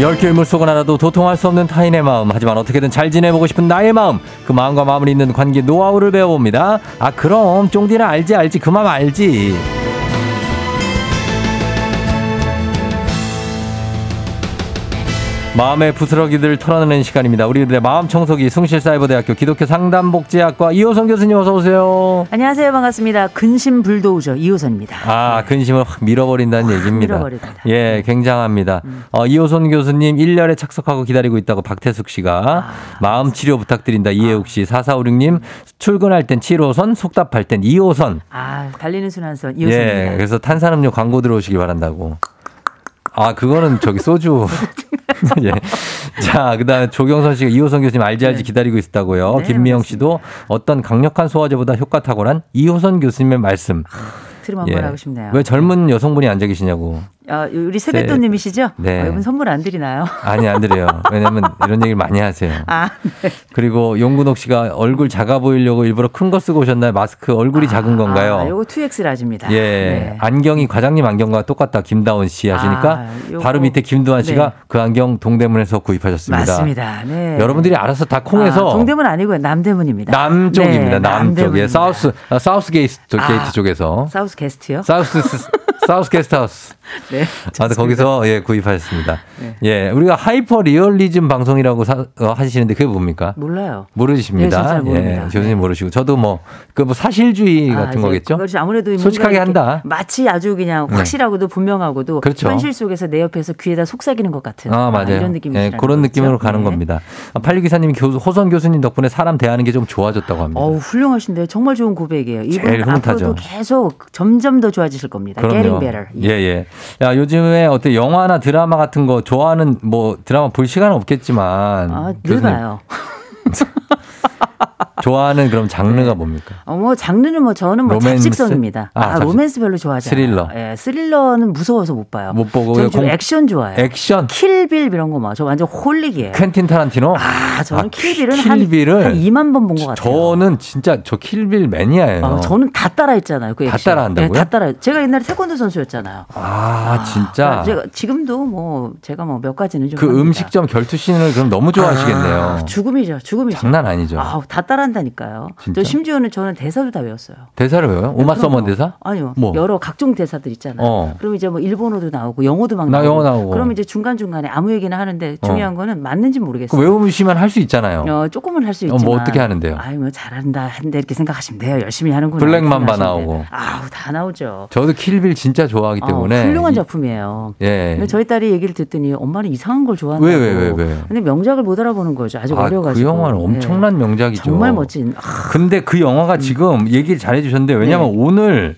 열길 물속은 알아도 도통할 수 없는 타인의 마음. 하지만 어떻게든 잘 지내보고 싶은 나의 마음. 그 마음과 마음을 잇는 관계 노하우를 배워봅니다. 아 그럼 쫑디는 알지 알지. 그 마음 알지 마음의 부스러기들 털어내는 시간입니다. 우리들의 마음 청소기 숭실사이버대학교 기독교 상담복지학과 이호선 교수님 어서 오세요. 안녕하세요. 반갑습니다. 근심 불도우죠. 이호선입니다. 아, 근심을 확 밀어버린다는 얘기입니다. 밀어버린다. 예, 굉장합니다. 어, 이호선 교수님 1년에 착석하고 기다리고 있다고 박태숙 씨가 마음 치료 부탁드린다. 이혜욱 씨, 4456님 출근할 땐 7호선, 속답할 땐 2호선. 아, 달리는 순환선 이호선입니다. 예, 그래서 탄산음료 광고 들어오시길 바란다고. 아, 그거는 저기 소주. 예. 자, 그 다음에 조경선 씨가 이호선 교수님 알지 알지 네. 기다리고 있다고요. 네, 김미영. 씨도 어떤 강력한 소화제보다 효과 탁월한 이호선 교수님의 말씀. 들음 한번 하고 싶네요. 왜 젊은 여성분이 앉아 계시냐고. 아, 우리 세뱃돈님이시죠? 네. 어, 이분 선물 안 드리나요? 아니, 안 드려요. 왜냐면 이런 얘기를 많이 하세요. 아, 네. 그리고 용근옥 씨가 얼굴 작아 보이려고 일부러 큰 거 쓰고 오셨나요? 마스크 얼굴이 작은 건가요? 아, 요거 2X 라지입니다. 예. 네. 안경이 과장님 안경과 똑같다. 김다운 씨 하시니까 아, 바로 밑에 김두한 씨가 네. 그 안경 동대문에서 구입하셨습니다. 맞습니다. 네. 여러분들이 알아서 다 콩에서 아, 동대문 아니고요. 남대문입니다. 남쪽입니다. 네, 남쪽. 예. south 아, south gate, 아, 게이트 쪽에서 south guest요? south south guest house. 네. 아, 거기서 예 구입하셨습니다. 네. 예, 우리가 하이퍼 리얼리즘 방송이라고 사- 어, 하시는데 그게 뭡니까? 몰라요. 모르십니다. 네. 예, 교수님 모르시고 저도 뭐 그 뭐 사실주의 아, 같은 거겠죠? 아무래도 솔직하게 한다. 마치 아주 그냥 네. 확실하고도 분명하고도 그렇죠. 현실 속에서 내 옆에서 귀에다 속삭이는 것 같은 아, 맞아요. 이런 느낌이 예, 그런 느낌으로 가는 겁니다. 아, 팔리 기사님이 교수, 호선 교수님 덕분에 사람 대하는 게 좀 좋아졌다고 합니다. 어우 훌륭하신데 정말 좋은 고백이에요. 이분. 앞으로도 계속 점점 더 좋아지실 겁니다. Getting better. 예, 예. 야, 요즘에 어때? 영화나 드라마 같은 거 좋아하는 뭐 드라마 볼 시간은 없겠지만. 아, 늘 봐요. 좋아하는 그럼 장르가 뭡니까? 어, 뭐 장르는 뭐 저는 뭐 로맨스? 잡식성입니다. 아, 아, 잡식. 로맨스 별로 좋아하지 않아요. 스릴러. 예, 스릴러는 무서워서 못 봐요. 못 보고 저는 좀 공- 액션 좋아해요. 액션 킬빌 이런 거 막 저 완전 holic이에요. 퀸틴 타란티노? 아, 저는 아, 킬빌은 킬빌을 한, 한 2만 번 본 것 같아요. 저는 진짜 저 킬빌 매니아예요. 어, 저는 다 따라했잖아요. 그다 액션. 따라한다고요? 네, 다 따라. 제가 옛날에 태권도 선수였잖아요. 아, 진짜 제가 지금도 뭐 제가 뭐 몇 가지는 좀그 합니다. 음식점 결투 씬을 그럼 너무 좋아하시겠네요. 아, 죽음이죠. 죽음이죠. 장난 아니죠. 아우, 다 따라 한다니까요. 진짜? 저 심지어는 저는 대사도 다 외웠어요. 대사를 외워요? 오마 그럼요. 서먼 대사? 아니요. 뭐? 여러 각종 대사들 있잖아요. 어. 그럼 이제 뭐 일본어도 나오고 영어도 막 나 나오고. 영어 나오고. 그럼 이제 중간 중간에 아무 얘기나 하는데 중요한 거는 맞는지 그 모르겠어요. 외우시면 할 수 있잖아요. 어, 조금은 할수 어, 있지만. 뭐 어떻게 하는데요? 아이 뭐 잘한다 한데 이렇게 생각하시면 돼요. 열심히 하는구나. 블랙맘바 나오고. 아우 다 나오죠. 저도 킬빌 진짜 좋아하기 때문에 아, 훌륭한 이- 작품이에요. 예. 근데 저희 딸이 얘기를 듣더니 엄마는 이상한 걸 좋아한다고. 왜, 왜, 왜, 왜? 근데 명작을 못 알아보는 거죠. 아직 아, 어려가지고. 그 영화는 엄청난 네. 명작이죠. 정말 멋진. 아, 근데 그 영화가 지금 얘기를 잘해 주셨는데 왜냐면 네. 오늘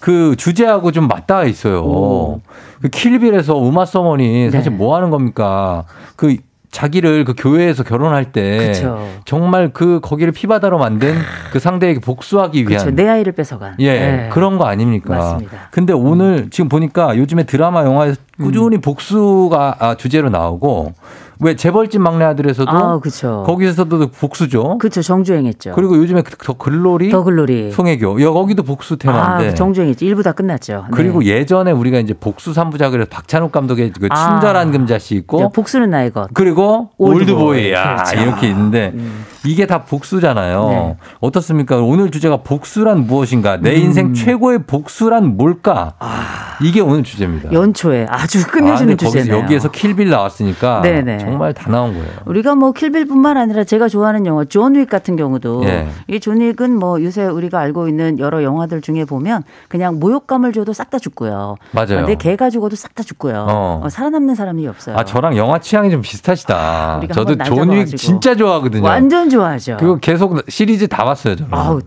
그 주제하고 좀 맞닿아 있어요. 오. 그 킬빌에서 우마 서먼이 사실 네. 뭐 하는 겁니까? 그 자기를 그 교회에서 결혼할 때 그쵸. 정말 그 거기를 피바다로 만든 그 상대에게 복수하기 위한 그렇죠. 내 아이를 뺏어간. 예, 네. 그런 거 아닙니까? 맞습니다. 음. 근데 오늘 지금 보니까 요즘에 드라마 영화에서 꾸준히 복수가 아, 주제로 나오고 왜 재벌집 막내 아들에서도 아, 그렇죠. 거기서도 복수죠. 그렇죠. 정주행했죠. 그리고 요즘에 그- 더 글로리 더 글로리. 송혜교 여 거기도 복수 아, 테마인데 그 정주행했죠. 일부 다 끝났죠. 네. 그리고 예전에 우리가 이제 복수 삼부작을 해서 박찬욱 감독의 그 아. 친절한 금자씨 있고 저 복수는 나의 것. 그리고 올드보이. 올드보이 야 그렇죠. 이렇게 있는데 음. 이게 다 복수잖아요. 네. 어떻습니까? 오늘 주제가 복수란 무엇인가? 음. 내 인생 최고의 복수란 뭘까? 이게 오늘 주제입니다. 연초에 아주 아, 끝내주는 근데 거기서 주제네요. 여기에서 킬빌 나왔으니까 네네. 정말 다 나온 거예요. 우리가 뭐 킬빌뿐만 아니라 제가 좋아하는 영화 존윅 같은 경우도 예. 이 존윅은 뭐 요새 우리가 알고 있는 여러 영화들 중에 보면 그냥 모욕감을 줘도 싹 다 죽고요. 맞아요. 내 개가 죽어도 싹 다 죽고요. 어. 어, 살아남는 사람이 없어요. 아 저랑 영화 취향이 좀 비슷하시다. 우리가 저도 존윅. 진짜 좋아하거든요. 완전 좋아하죠. 그거 계속 시리즈 다 봤어요, 저는. 아우,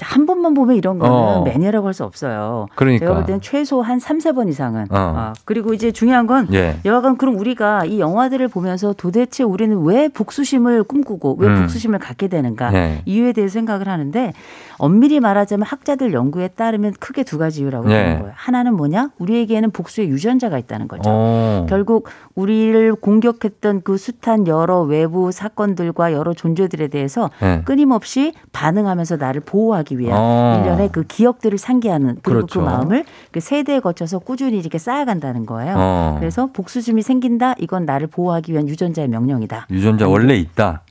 한 번만 보면 이런 거는 어. 매니아라고 할 수 없어요. 그러니까. 제가 볼 때는 최소 한 3, 4번 이상은. 어. 아, 그리고 이제 중요한 건 예. 여하간 그럼 우리가 이 영화들을 보면서 도대체 우리는 왜 복수심을 꿈꾸고 왜 음. 복수심을 갖게 되는가 예. 이유에 대해서 생각을 하는데 엄밀히 말하자면 학자들 연구에 따르면 크게 두 가지 이유라고 예. 보는 거예요. 하나는 뭐냐? 우리에게는 복수의 유전자가 있다는 거죠. 어. 결국 우리를 공격했던 그 숱한 여러 외부 사건들과 여러 존재들에 대해서 예. 끊임없이 반응하면서 나를 보호하기 위한 어. 일련의 그 기억들을 상기하는 그리고 그렇죠. 그 마음을 그 세대에 거쳐서 꾸준히 이렇게 쌓아간다는 거예요. 어. 그래서 복수심이 생긴다. 이건 나를 보호하기 위한 유전자의 명령이다. 유전자 원래 있다.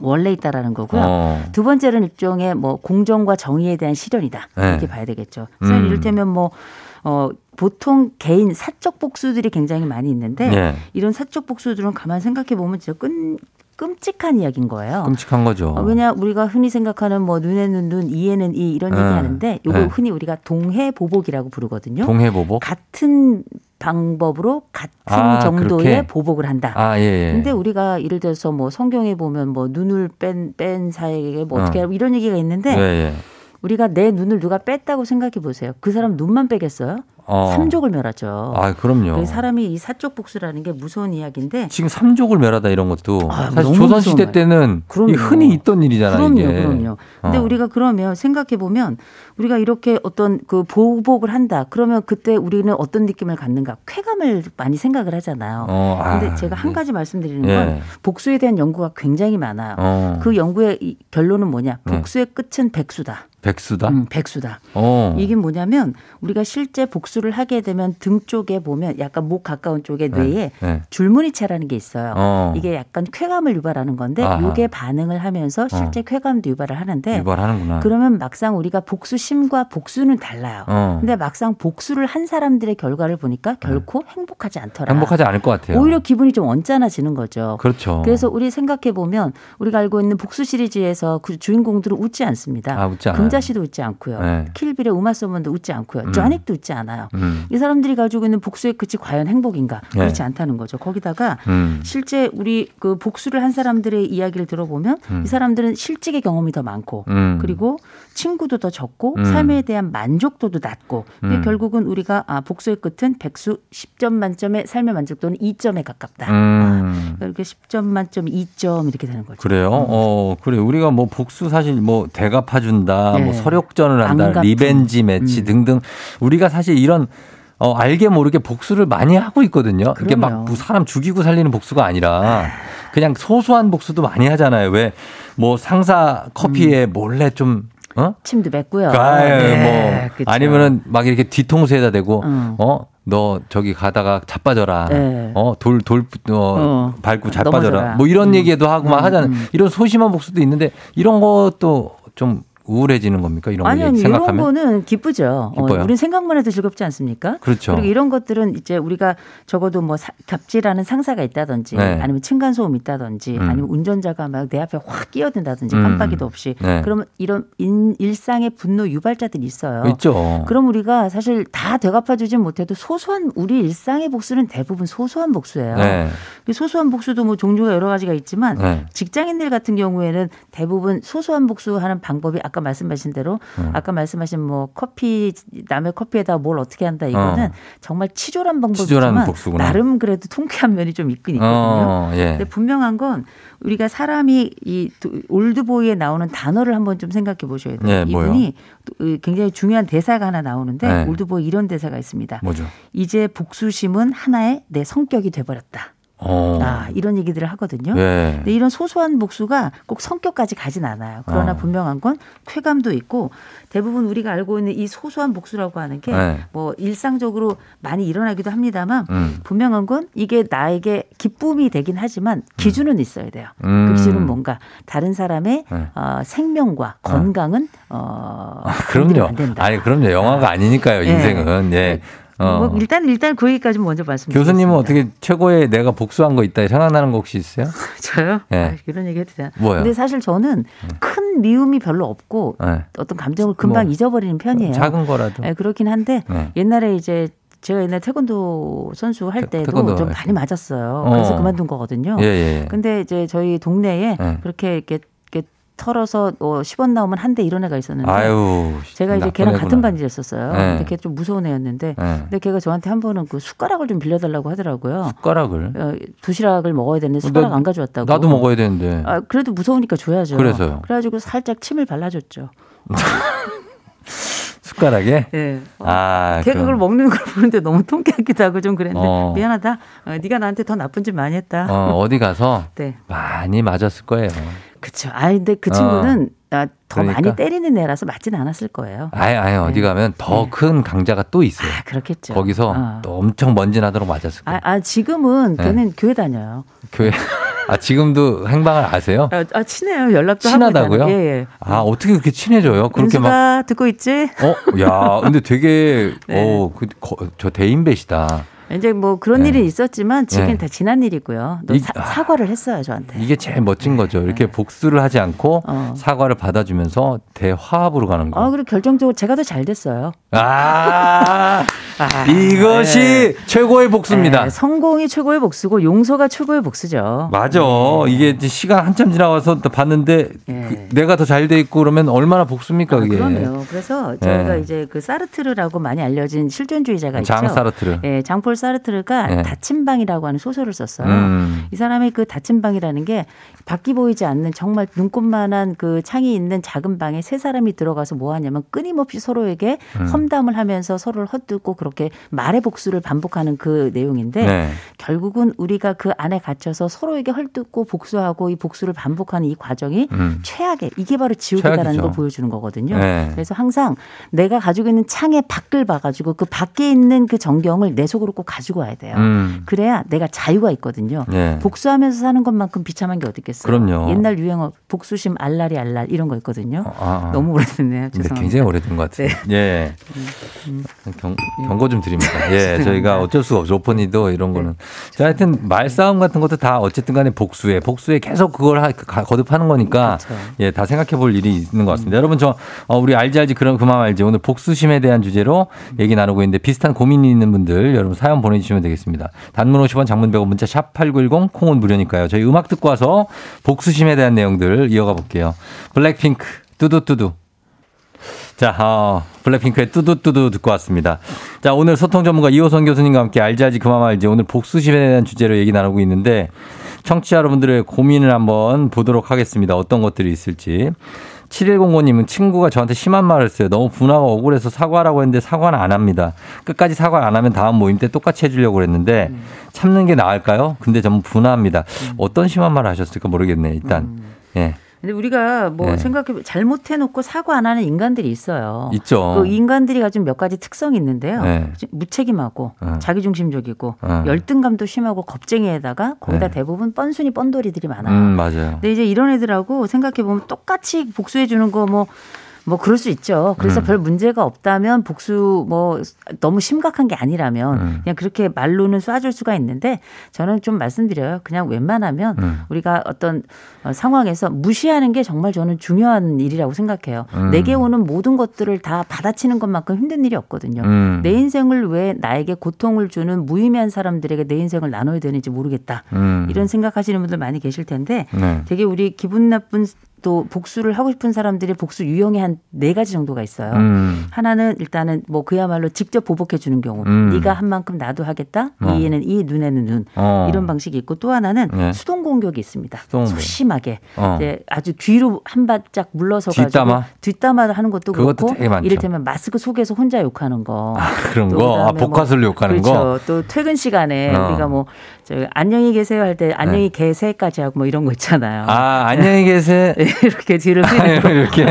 원래 있다라는 거고요. 어. 두 번째는 일종의 뭐 공정과 정의에 대한 실현이다. 네. 이렇게 봐야 되겠죠. 그래서 음. 이를테면 뭐 어, 보통 개인 사적 복수들이 굉장히 많이 있는데 예. 이런 사적 복수들은 가만 생각해 보면 진짜 끈, 끔찍한 이야기인 거예요. 끔찍한 거죠. 어, 왜냐 우리가 흔히 생각하는 뭐 눈에는 눈, 이에는 이 이런 네. 얘기하는데 요거 네. 흔히 우리가 동해 보복이라고 부르거든요. 동해 보복. 같은 방법으로 같은 아, 정도의 그렇게? 보복을 한다. 아, 예, 예. 근데 우리가 예를 들어서 뭐 성경에 보면 뭐 눈을 뺀, 뺀 사이에 뭐 어떻게 어. 이런 얘기가 있는데 예, 예. 우리가 내 눈을 누가 뺐다고 생각해 보세요. 그 사람 눈만 빼겠어요? 어. 삼족을 멸하죠. 아, 그럼요. 그래서 사람이 이 사적 복수라는 게 무서운 이야기인데 지금 삼족을 멸하다 이런 것도 아, 사실 조선 시대 때는 흔히 있던 일이잖아요. 그럼요, 이게. 그럼요. 근데 어. 우리가 그러면 생각해 보면 우리가 이렇게 어떤 그 보복을 한다. 그러면 그때 우리는 어떤 느낌을 갖는가? 쾌감을 많이 생각을 하잖아요. 어, 아, 근데 제가 한 가지 말씀드리는 예. 건 복수에 대한 연구가 굉장히 많아요. 어, 그 연구의 이 결론은 뭐냐? 네. 복수의 끝은 백수다. 백수다. 음, 백수다. 어. 이게 뭐냐면 우리가 실제 복수를 하게 되면 등 쪽에 보면 약간 목 가까운 쪽에 네, 뇌에 네. 줄무늬체라는 게 있어요. 어. 이게 약간 쾌감을 유발하는 건데 아하. 이게 반응을 하면서 실제 쾌감도 유발을 하는데 유발하는구나. 그러면 막상 우리가 복수심과 복수는 달라요. 어. 근데 막상 복수를 한 사람들의 결과를 보니까 결코 행복하지 않더라. 행복하지 않을 것 같아요. 오히려 기분이 좀 언짢아지는 거죠. 그렇죠. 그래서 우리 생각해 보면 우리가 알고 있는 복수 시리즈에서 그 주인공들은 웃지 않습니다. 아, 웃지 않아요. 씨도 웃지 않고요. 네. 킬빌의 우마 서먼도 웃지 않고요. 음. 쪼닉도 웃지 않아요. 음. 이 사람들이 가지고 있는 복수의 끝이 과연 행복인가? 네. 그렇지 않다는 거죠. 거기다가 음. 실제 우리 그 복수를 한 사람들의 이야기를 들어보면 음. 이 사람들은 실직의 경험이 더 많고 음. 그리고 친구도 더 적고 음. 삶에 대한 만족도도 낮고. 결국은 우리가 아 복수의 끝은 백수 10점 만점의 삶의 만족도는 2점에 가깝다. 음. 이렇게 10점 만점 2점 이렇게 되는 거죠. 그래요? 어, 그래. 우리가 뭐 복수 사실 뭐 되갚아 준다, 네. 뭐 설욕전을 한다. revenge match 음. 등등 우리가 사실 이런 어, 알게 모르게 복수를 많이 하고 있거든요. 이게 막 그럼요. 뭐 사람 죽이고 살리는 복수가 아니라 그냥 소소한 복수도 많이 하잖아요. 왜 뭐 상사 커피에 몰래 좀 어? 침도 뱉고요. 아유, 네, 뭐 그쵸. 아니면은 막 이렇게 뒤통수에다 대고 음. 어? 너 저기 가다가 자빠져라. 네. 어, 돌, 돌, 어, 어. 밟고 넘어져라. 자빠져라. 뭐 이런 음. 얘기도 하고 막 음, 하잖아요. 음. 이런 소심한 복수도 있는데 이런 것도 좀 우울해지는 겁니까? 이런 아니 거 아니 이런 생각하면? 거는 기쁘죠. 어, 기뻐요? 우린 생각만 해도 즐겁지 않습니까? 그렇죠. 그리고 이런 것들은 이제 우리가 적어도 뭐 사- 갑질하는 상사가 있다든지 네. 아니면 층간 소음 있다든지 음. 아니면 운전자가 막 내 앞에 확 끼어든다든지 음. 깜빡이도 없이 네. 그러면 이런 인- 일상의 분노 유발자들이 있어요. 있죠. 그럼 우리가 사실 다 되갚아주진 못해도 소소한 우리 일상의 복수는 대부분 소소한 복수예요. 네. 그 소소한 복수도 뭐 종류가 여러 가지가 있지만 네. 직장인들 같은 경우에는 대부분 소소한 복수하는 방법이 아까 말씀하신 대로 음. 아까 말씀하신 뭐 커피 남의 커피에다 뭘 어떻게 한다 이거는 어. 정말 치졸한 방법이지만 치졸한. 나름 그래도 통쾌한 면이 좀 있긴 있거든요. 어, 예. 근데 분명한 건 우리가 사람이 이 도- 올드보이에 나오는 단어를 한번 좀 생각해 보셔야 돼요. 네, 뭐요? 이분이 또 굉장히 중요한 대사가 하나 나오는데 네. 올드보이 이런 대사가 있습니다. 뭐죠? 이제 복수심은 하나의 내 성격이 돼버렸다. 어. 아, 이런 얘기들을 하거든요. 네. 근데 이런 소소한 복수가 꼭 성격까지 가진 않아요. 그러나 어. 분명한 건 쾌감도 있고 대부분 우리가 알고 있는 이 소소한 복수라고 하는 게 네. 뭐 일상적으로 많이 일어나기도 합니다만 음. 분명한 건 이게 나에게 기쁨이 되긴 하지만 기준은 있어야 돼요. 음. 그 기준은 뭔가 다른 사람의 네. 어, 생명과 건강은 어, 아, 건드리면 그럼요. 안 된다. 아니, 그럼요. 영화가 아니니까요, 예. 인생은. 예. 어. 뭐 일단 일단 그 얘기까지 먼저 말씀드리겠습니다. 교수님은 어떻게 최고의 내가 복수한 거 있다 생각나는 거 혹시 있어요? 저요? 예. 아, 이런 얘기 해도 되나? 뭐요? 근데 사실 저는 큰 미움이 별로 없고 네. 어떤 감정을 금방 뭐, 잊어버리는 편이에요. 작은 거라도. 예, 그렇긴 한데 네. 옛날에 이제 제가 옛날 태권도 선수 할 태- 때도 태권도 좀할 많이 맞았어요. 어. 그래서 그만둔 거거든요. 예, 예. 근데 이제 저희 동네에 네. 그렇게 이렇게 털어서 어, 10원 나오면 한 대 이런 애가 있었는데 아유. 제가 이제 걔랑 애구나. 같은 반지였었어요. 네. 근데 걔 좀 무서운 애였는데 네. 근데 걔가 저한테 한 번은 그 숟가락을 좀 빌려달라고 하더라고요. 숟가락을. 어, 도시락을 먹어야 되는데 숟가락 나- 안 가져왔다고. 나도 먹어야 되는데. 아, 그래도 무서우니까 줘야죠. 그래서요? 그래가지고 살짝 침을 발라줬죠. 숟가락에. 예. 어, 아, 걔가 그걸. 먹는 걸 보는데 너무 통쾌하기도 하고 좀 그랬는데 어. 미안하다. 어, 네가 나한테 더 나쁜 짓 많이 했다. 어, 어디 가서 네, 많이 맞았을 거예요. 그쵸. 아 근데 그 친구는 아, 더 그러니까. 많이 때리는 애라서 맞진 않았을 거예요. 아예 아예 어디 가면 더 큰 강자가 또 있어요. 아 그렇겠죠. 거기서 어. 또 엄청 먼지 나도록 맞았을 거예요. 아, 아 지금은 네. 걔는 교회 다녀요. 교회. 아 지금도 행방을 아세요? 아, 아, 친해요. 연락도 친하다고요? 예, 예. 아 어떻게 그렇게 친해져요? 그렇게 막 듣고 있지? 어, 야, 근데 되게 네. 어, 그, 저 대인배시다. 이제 뭐 그런 네. 일이 있었지만 지금 네. 다 지난 일이고요. 또 이- 사, 아. 사과를 했어요 저한테. 이게 제일 멋진 거죠. 이렇게 복수를 하지 않고 네. 어. 사과를 받아주면서 대화합으로 가는 거. 아 그리고 결정적으로 제가 더 잘 됐어요. 아, 아, 이것이 네. 최고의 복수입니다. 네, 성공이 최고의 복수고 용서가 최고의 복수죠. 맞아. 이게 시간 한참 지나가서 또 봤는데 네. 그 내가 더 잘 돼 있고 그러면 얼마나 복수입니까, 아, 그게. 그러네요. 그래서 저희가 네. 이제 그 사르트르라고 많이 알려진 실존주의자가 있죠. 장 사르트르. 예, 장폴 사르트르가 네. 닫힌 방이라고 하는 소설을 썼어요. 음. 이 사람의 그 닫힌 방이라는 게 밖이 보이지 않는 정말 눈꽃만한 그 창이 있는 작은 방에 세 사람이 들어가서 뭐 하냐면 끊임없이 서로에게 음. 험담을 하면서 서로를 헛듣고 그렇게 말의 복수를 반복하는 그 내용인데 네. 결국은 우리가 그 안에 갇혀서 서로에게 헐뜯고 복수하고 이 복수를 반복하는 이 과정이 음. 최악의 이게 바로 지옥이다라는 최악이죠. 걸 보여주는 거거든요. 네. 그래서 항상 내가 가지고 있는 창의 밖을 봐가지고 그 밖에 있는 그 전경을 내 속으로 꼭 가지고 와야 돼요. 음. 그래야 내가 자유가 있거든요. 네. 복수하면서 사는 것만큼 비참한 게 어디 있겠어요. 그럼요. 옛날 유행어 복수심 알랄이 알랄 이런 거 있거든요. 어, 아, 아. 너무 오래됐네요. 죄송합니다. 굉장히 오래된 것 같아요. 예. 경, 경고 좀 드립니다. 예, 저희가 어쩔 수가 없죠. 오퍼니도 이런 거는. 자, 하여튼 말싸움 같은 것도 다 어쨌든 간에 복수에, 복수에 계속 그걸 하, 가- 거듭하는 거니까 그렇죠. 예, 다 생각해 볼 일이 있는 것 같습니다. 여러분, 저, 어, 우리 알지 알지 그럼 그만 알지. 오늘 복수심에 대한 주제로 얘기 나누고 있는데 비슷한 고민이 있는 분들 여러분 사연 보내주시면 되겠습니다. 단문 50원 장문 100원 문자 샵 8910 콩은 무료니까요. 저희 음악 듣고 와서 복수심에 대한 내용들 이어가 볼게요. 블랙핑크 뚜두뚜두. 자, 어, 블랙핑크의 뚜두뚜두 듣고 왔습니다. 자, 오늘 소통 전문가 이호선 교수님과 함께 알지 알지 그만 알지 오늘 복수심에 대한 주제로 얘기 나누고 있는데 청취자 여러분들의 고민을 한번 보도록 하겠습니다. 어떤 것들이 있을지. 7105님은 친구가 저한테 심한 말을 했어요. 너무 분하고 억울해서 사과라고 했는데 사과는 안 합니다. 끝까지 사과를 안 하면 다음 모임 때 똑같이 해주려고 그랬는데 참는 게 나을까요? 근데 전 분합니다. 어떤 심한 말을 하셨을까 모르겠네. 일단. 예. 근데 우리가 뭐 네. 생각해 잘못해놓고 사과 안 하는 인간들이 있어요. 있죠. 그 인간들이 가진 몇 가지 특성이 있는데요. 네. 무책임하고 어. 자기중심적이고 어. 열등감도 심하고 겁쟁이에다가 거기다 네. 대부분 뻔순이 뻔돌이들이 많아요. 음, 맞아요. 근데 이제 이런 애들하고 생각해 보면 똑같이 복수해 주는 거뭐 뭐 그럴 수 있죠. 그래서 음. 별 문제가 없다면 복수 뭐 너무 심각한 게 아니라면 음. 그냥 그렇게 말로는 쏴줄 수가 있는데 저는 좀 말씀드려요. 그냥 웬만하면 음. 우리가 어떤 어, 상황에서 무시하는 게 정말 저는 중요한 일이라고 생각해요. 음. 내게 오는 모든 것들을 다 받아치는 것만큼 힘든 일이 없거든요. 음. 내 인생을 왜 나에게 고통을 주는 무의미한 사람들에게 내 인생을 나눠야 되는지 모르겠다. 음. 이런 생각하시는 분들 많이 계실 텐데 네. 되게 우리 기분 나쁜 또 복수를 하고 싶은 사람들이 복수 유형이 한 네 가지 정도가 있어요. 음. 하나는 일단은 뭐 그야말로 직접 보복해 주는 경우. 음. 네가 한 만큼 나도 하겠다. 어. 이에는 이 눈에는 눈. 어. 이런 방식이 있고 또 하나는 네. 수동 공격이 있습니다. 수동. 소심하게 어. 이제 아주 뒤로 한 발짝 물러서 가지고 뒷담화? 뒷담화를 하는 것도 그렇고. 이를테면 마스크 속에서 혼자 욕하는 거. 아, 그런 또 거. 아, 뭐 복화술 욕하는 그렇죠. 거. 또 퇴근 시간에 어. 우리가 뭐 저 안녕히 계세요 할 때 안녕히 계세까지 하고 뭐 이런 거 있잖아요. 네. 아, 안녕히 계세요. 이렇게 뒤를 휘두르고 이렇게.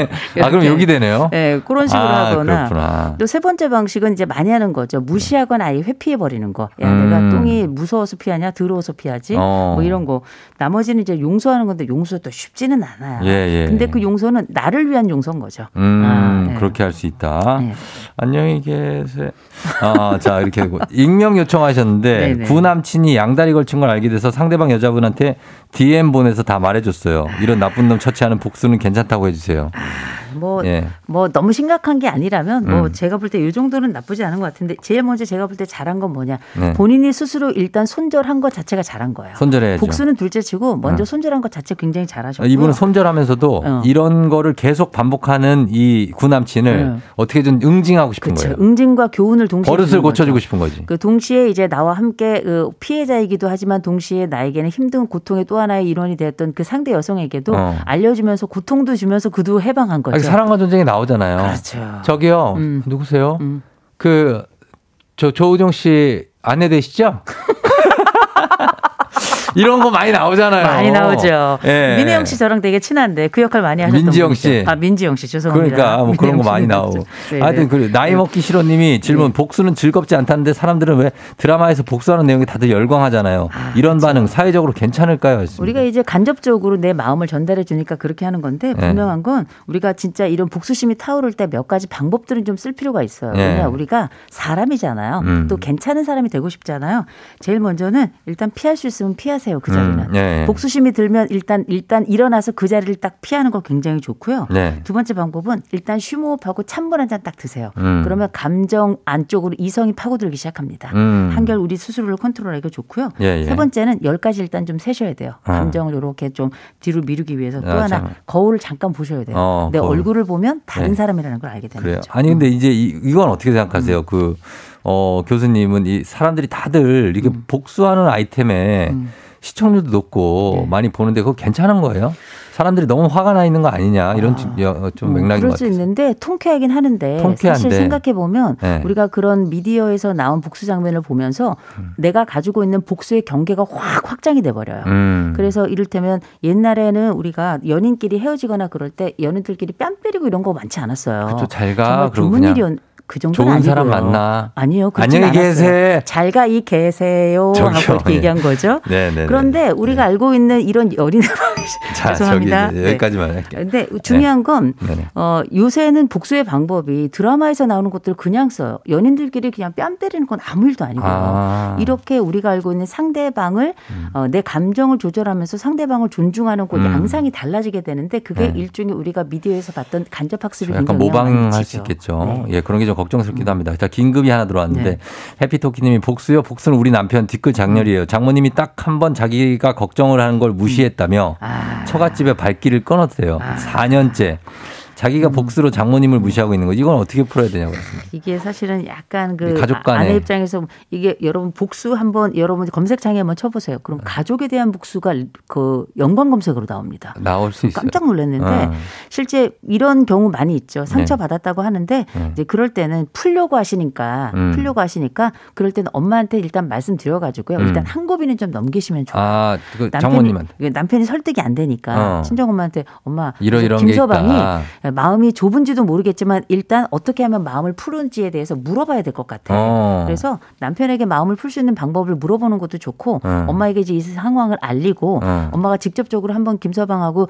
아, 그럼 이렇게. 욕이 되네요. 네, 그런 식으로 아, 하거나. 또 세 번째 방식은 이제 많이 하는 거죠. 무시하거나 아예 회피해 버리는 거. 야, 음. 내가 똥이 무서워서 피하냐, 더러워서 피하지. 어. 뭐 이런 거. 나머지는 이제 용서하는 건데 용서도 쉽지는 않아요. 예, 예. 근데 그 용서는 나를 위한 용서인 거죠. 음, 아, 네. 그렇게 할 수 있다. 네. 안녕히 계세요. 아, 자, 이렇게 하고. 익명 요청하셨는데, 네네. 구남친이 양다리 걸친 걸 알게 돼서 상대방 여자분한테 DM 보내서 다 말해줬어요. 이런 나쁜 놈 처치하는 복수는 괜찮다고 해주세요. 뭐, 예. 뭐 너무 심각한 게 아니라면 뭐 음. 제가 볼 때 이 정도는 나쁘지 않은 것 같은데 제일 먼저 제가 볼 때 잘한 건 뭐냐. 네. 본인이 스스로 일단 손절한 것 자체가 잘한 거예요. 손절해야죠. 복수는 둘째 치고 먼저 어. 손절한 것 자체 굉장히 잘하셨고요. 이분은 손절하면서도 어. 이런 거를 계속 반복하는 이 구남친을 네. 어떻게든 응징하고 싶은 그렇죠. 거예요. 응징과 교훈을 동시에 버릇을 고쳐주고 거죠. 싶은 거지. 그 동시에 이제 나와 함께 그 피해자이기도 하지만 동시에 나에게는 힘든 고통의 또 하나의 일원이 되었던 그 상대 여성에게도 어. 알려주면서 고통도 주면서 그도 해방한 거죠. 아니, 사랑과 전쟁이 나오잖아요. 그렇죠. 저기요, 음. 누구세요? 음. 그, 저, 조우정 씨 아내 되시죠? 이런 거 많이 나오잖아요. 많이 나오죠. 예. 민혜영 씨 저랑 되게 친한데 그 역할 많이 하셨던 민지영 분이죠. 씨. 아 민지영 씨 죄송합니다. 그러니까 뭐 그런 거 많이 나오고. 그렇죠. 네, 하여튼 네. 그 나이 먹기 싫어님이 질문 복수는 즐겁지 않다는데 사람들은 왜 드라마에서 복수하는 내용이 다들 열광하잖아요. 아, 이런 반응 사회적으로 괜찮을까요? 했습니다. 우리가 이제 간접적으로 내 마음을 전달해 주니까 그렇게 하는 건데 네. 분명한 건 우리가 진짜 이런 복수심이 타오를 때 몇 가지 방법들은 좀 쓸 필요가 있어요. 네. 왜냐 우리가 사람이잖아요. 음. 또 괜찮은 사람이 되고 싶잖아요. 제일 먼저는 일단 피할 수 있으면 피하세요. 그 자리는. 음, 네. 복수심이 들면 일단 일단 일어나서 그 자리를 딱 피하는 거 굉장히 좋고요. 네. 두 번째 방법은 일단 쉬호흡하고 찬물 한 잔 딱 드세요. 음. 그러면 감정 안쪽으로 이성이 파고들기 시작합니다. 음. 한결 우리 스스로를 컨트롤하기가 좋고요. 예, 예. 세 번째는 열 가지 일단 좀 세셔야 돼요. 어. 감정을 이렇게 좀 뒤로 미루기 위해서 또 아, 하나 참. 거울을 잠깐 보셔야 돼요. 어, 내 거울. 얼굴을 보면 다른 네. 사람이라는 걸 알게 되는 그래요. 거죠. 아니 근데 이제 이, 이건 어떻게 생각하세요? 음. 그 어, 교수님은 이 사람들이 다들 이렇게 복수하는 아이템에 음. 시청률도 높고 네. 많이 보는데 그거 괜찮은 거예요? 사람들이 너무 화가 나 있는 거 아니냐 이런 아. 좀, 여- 좀 음, 맥락인 그럴 것수 같아요. 있는데 통쾌하긴 하는데 통쾌한데. 사실 생각해 보면 네. 우리가 그런 미디어에서 나온 복수 장면을 보면서 내가 가지고 있는 복수의 경계가 확 확장이 돼 버려요. 음. 그래서 이를테면 옛날에는 우리가 연인끼리 헤어지거나 그럴 때 연인들끼리 뺨 때리고 이런 거 많지 않았어요. 그쵸, 잘 가. 정말 드문 일이었 그 정도는 좋은 아니고요. 사람 만나. 아니요. 안녕히. 계세. 잘가 이 계세요 저기요, 하고 이렇게 예. 얘기한 거죠. 네네네. 그런데 우리가 알고 있는 이런 연인 자, 죄송합니다. 저기 네. 여기까지만 할게요. 근데 중요한 건 네네. 어, 요새는 복수의 방법이 드라마에서 나오는 것들을 그냥 써요. 연인들끼리 그냥 뺨 때리는 건 아무 일도 아니고요. 아. 이렇게 우리가 알고 있는 상대방을 어, 내 감정을 조절하면서 상대방을 존중하는 그 음. 양상이 달라지게 되는데 그게 네. 일종의 우리가 미디어에서 봤던 간접 학습이 약간 모방할 수. 있겠죠. 네. 예, 그런 게 좀 걱정스럽기도 합니다. 자, 긴급이 하나 들어왔는데 네. 해피토끼님이 복수요, 복수는 우리 남편 뒷글 장렬이에요. 장모님이 딱 한 번 자기가 걱정을 하는 걸 무시했다며 아. 처갓집에 발길을 끊었대요. 아. 4년째. 자기가 복수로 장모님을 무시하고 있는 거. 이건 어떻게 풀어야 되냐고. 이게 사실은 약간 그 가족 간에. 아- 아내 입장에서 이게 여러분 복수 한번 여러분 검색창에 한번 쳐보세요. 그럼 네. 가족에 대한 복수가 그 연관 검색으로 나옵니다. 나올 수 있어요. 깜짝 놀랐는데 어. 실제 이런 경우 많이 있죠. 상처 받았다고 하는데 네. 이제 그럴 때는 풀려고 하시니까 음. 풀려고 하시니까 그럴 때는 엄마한테 일단 말씀드려가지고요. 음. 일단 한 고비는 좀 넘기시면 좋아요. 아, 그 남편이, 장모님한테. 이게 남편이 설득이 안 되니까 어. 친정 엄마한테 엄마 이러 이런 게 김서방이. 마음이 좁은지도 모르겠지만 일단 어떻게 하면 마음을 푸는지에 대해서 물어봐야 될 것 같아. 어. 그래서 남편에게 마음을 풀 수 있는 방법을 물어보는 것도 좋고 어. 엄마에게 이제 이 상황을 알리고 어. 엄마가 직접적으로 한번 김서방하고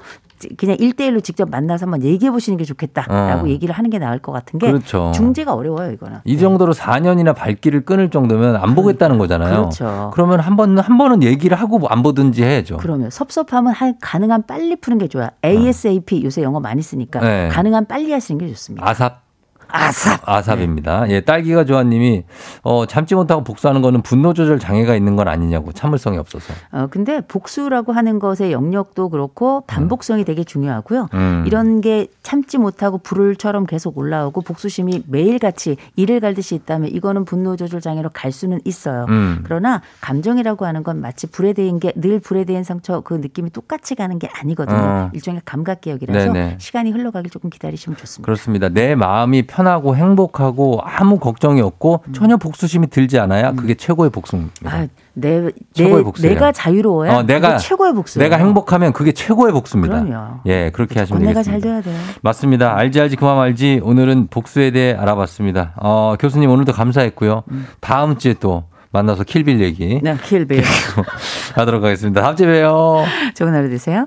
그냥 일대일로 직접 만나서 한번 얘기해 보시는 게 좋겠다라고 어. 얘기를 하는 게 나을 것 같은 게 그렇죠. 중재가 어려워요 이거는. 이 정도로 4년이나 발길을 끊을 정도면 안 보겠다는 거잖아요. 그렇죠. 그러면 한 번, 한 번은 얘기를 하고 안 보든지 해야죠. 그러면 섭섭함은 할- 가능한 빨리 푸는 게 좋아요. ASAP 요새 영어 많이 쓰니까 어. 네. 가능한 빨리 하시는 게 좋습니다. 아삽. 아삽. 아삽입니다. 예, 딸기가 좋아님이 어, 참지 못하고 복수하는 거는 분노 조절 장애가 있는 건 아니냐고 참을성이 없어서. 어, 근데 복수라고 하는 것의 영역도 그렇고 반복성이 되게 중요하고요. 음. 이런 게 참지 못하고 불을처럼 계속 올라오고 복수심이 매일같이 이를 갈듯이 있다면 이거는 분노 조절 장애로 갈 수는 있어요. 음. 그러나 감정이라고 하는 건 마치 불에 대인 게 늘 불에 대인 상처 그 느낌이 똑같이 가는 게 아니거든요. 어. 일종의 감각 개혁이라서 네네. 시간이 흘러가길 조금 기다리시면 좋습니다. 그렇습니다. 내 마음이 편하고 행복하고 아무 걱정이 없고 전혀 복수심이 들지 않아야 그게 최고의 복수입니다. 음. 아, 내, 내, 최고의 복수예요. 내가 자유로워야 어, 내가 최고의 복수예요. 내가 행복하면 그게 최고의 복수입니다. 그럼요. 예, 그렇게 하시면 내가 되겠습니다. 잘 돼야 돼요. 맞습니다. 알지 알지 그만 알지. 오늘은 복수에 대해 알아봤습니다. 어, 교수님 오늘도 감사했고요. 다음 주에 또 만나서 킬빌 얘기 네, 킬빌. 하도록 하겠습니다. 다음 주에 봬요. 좋은 하루 되세요.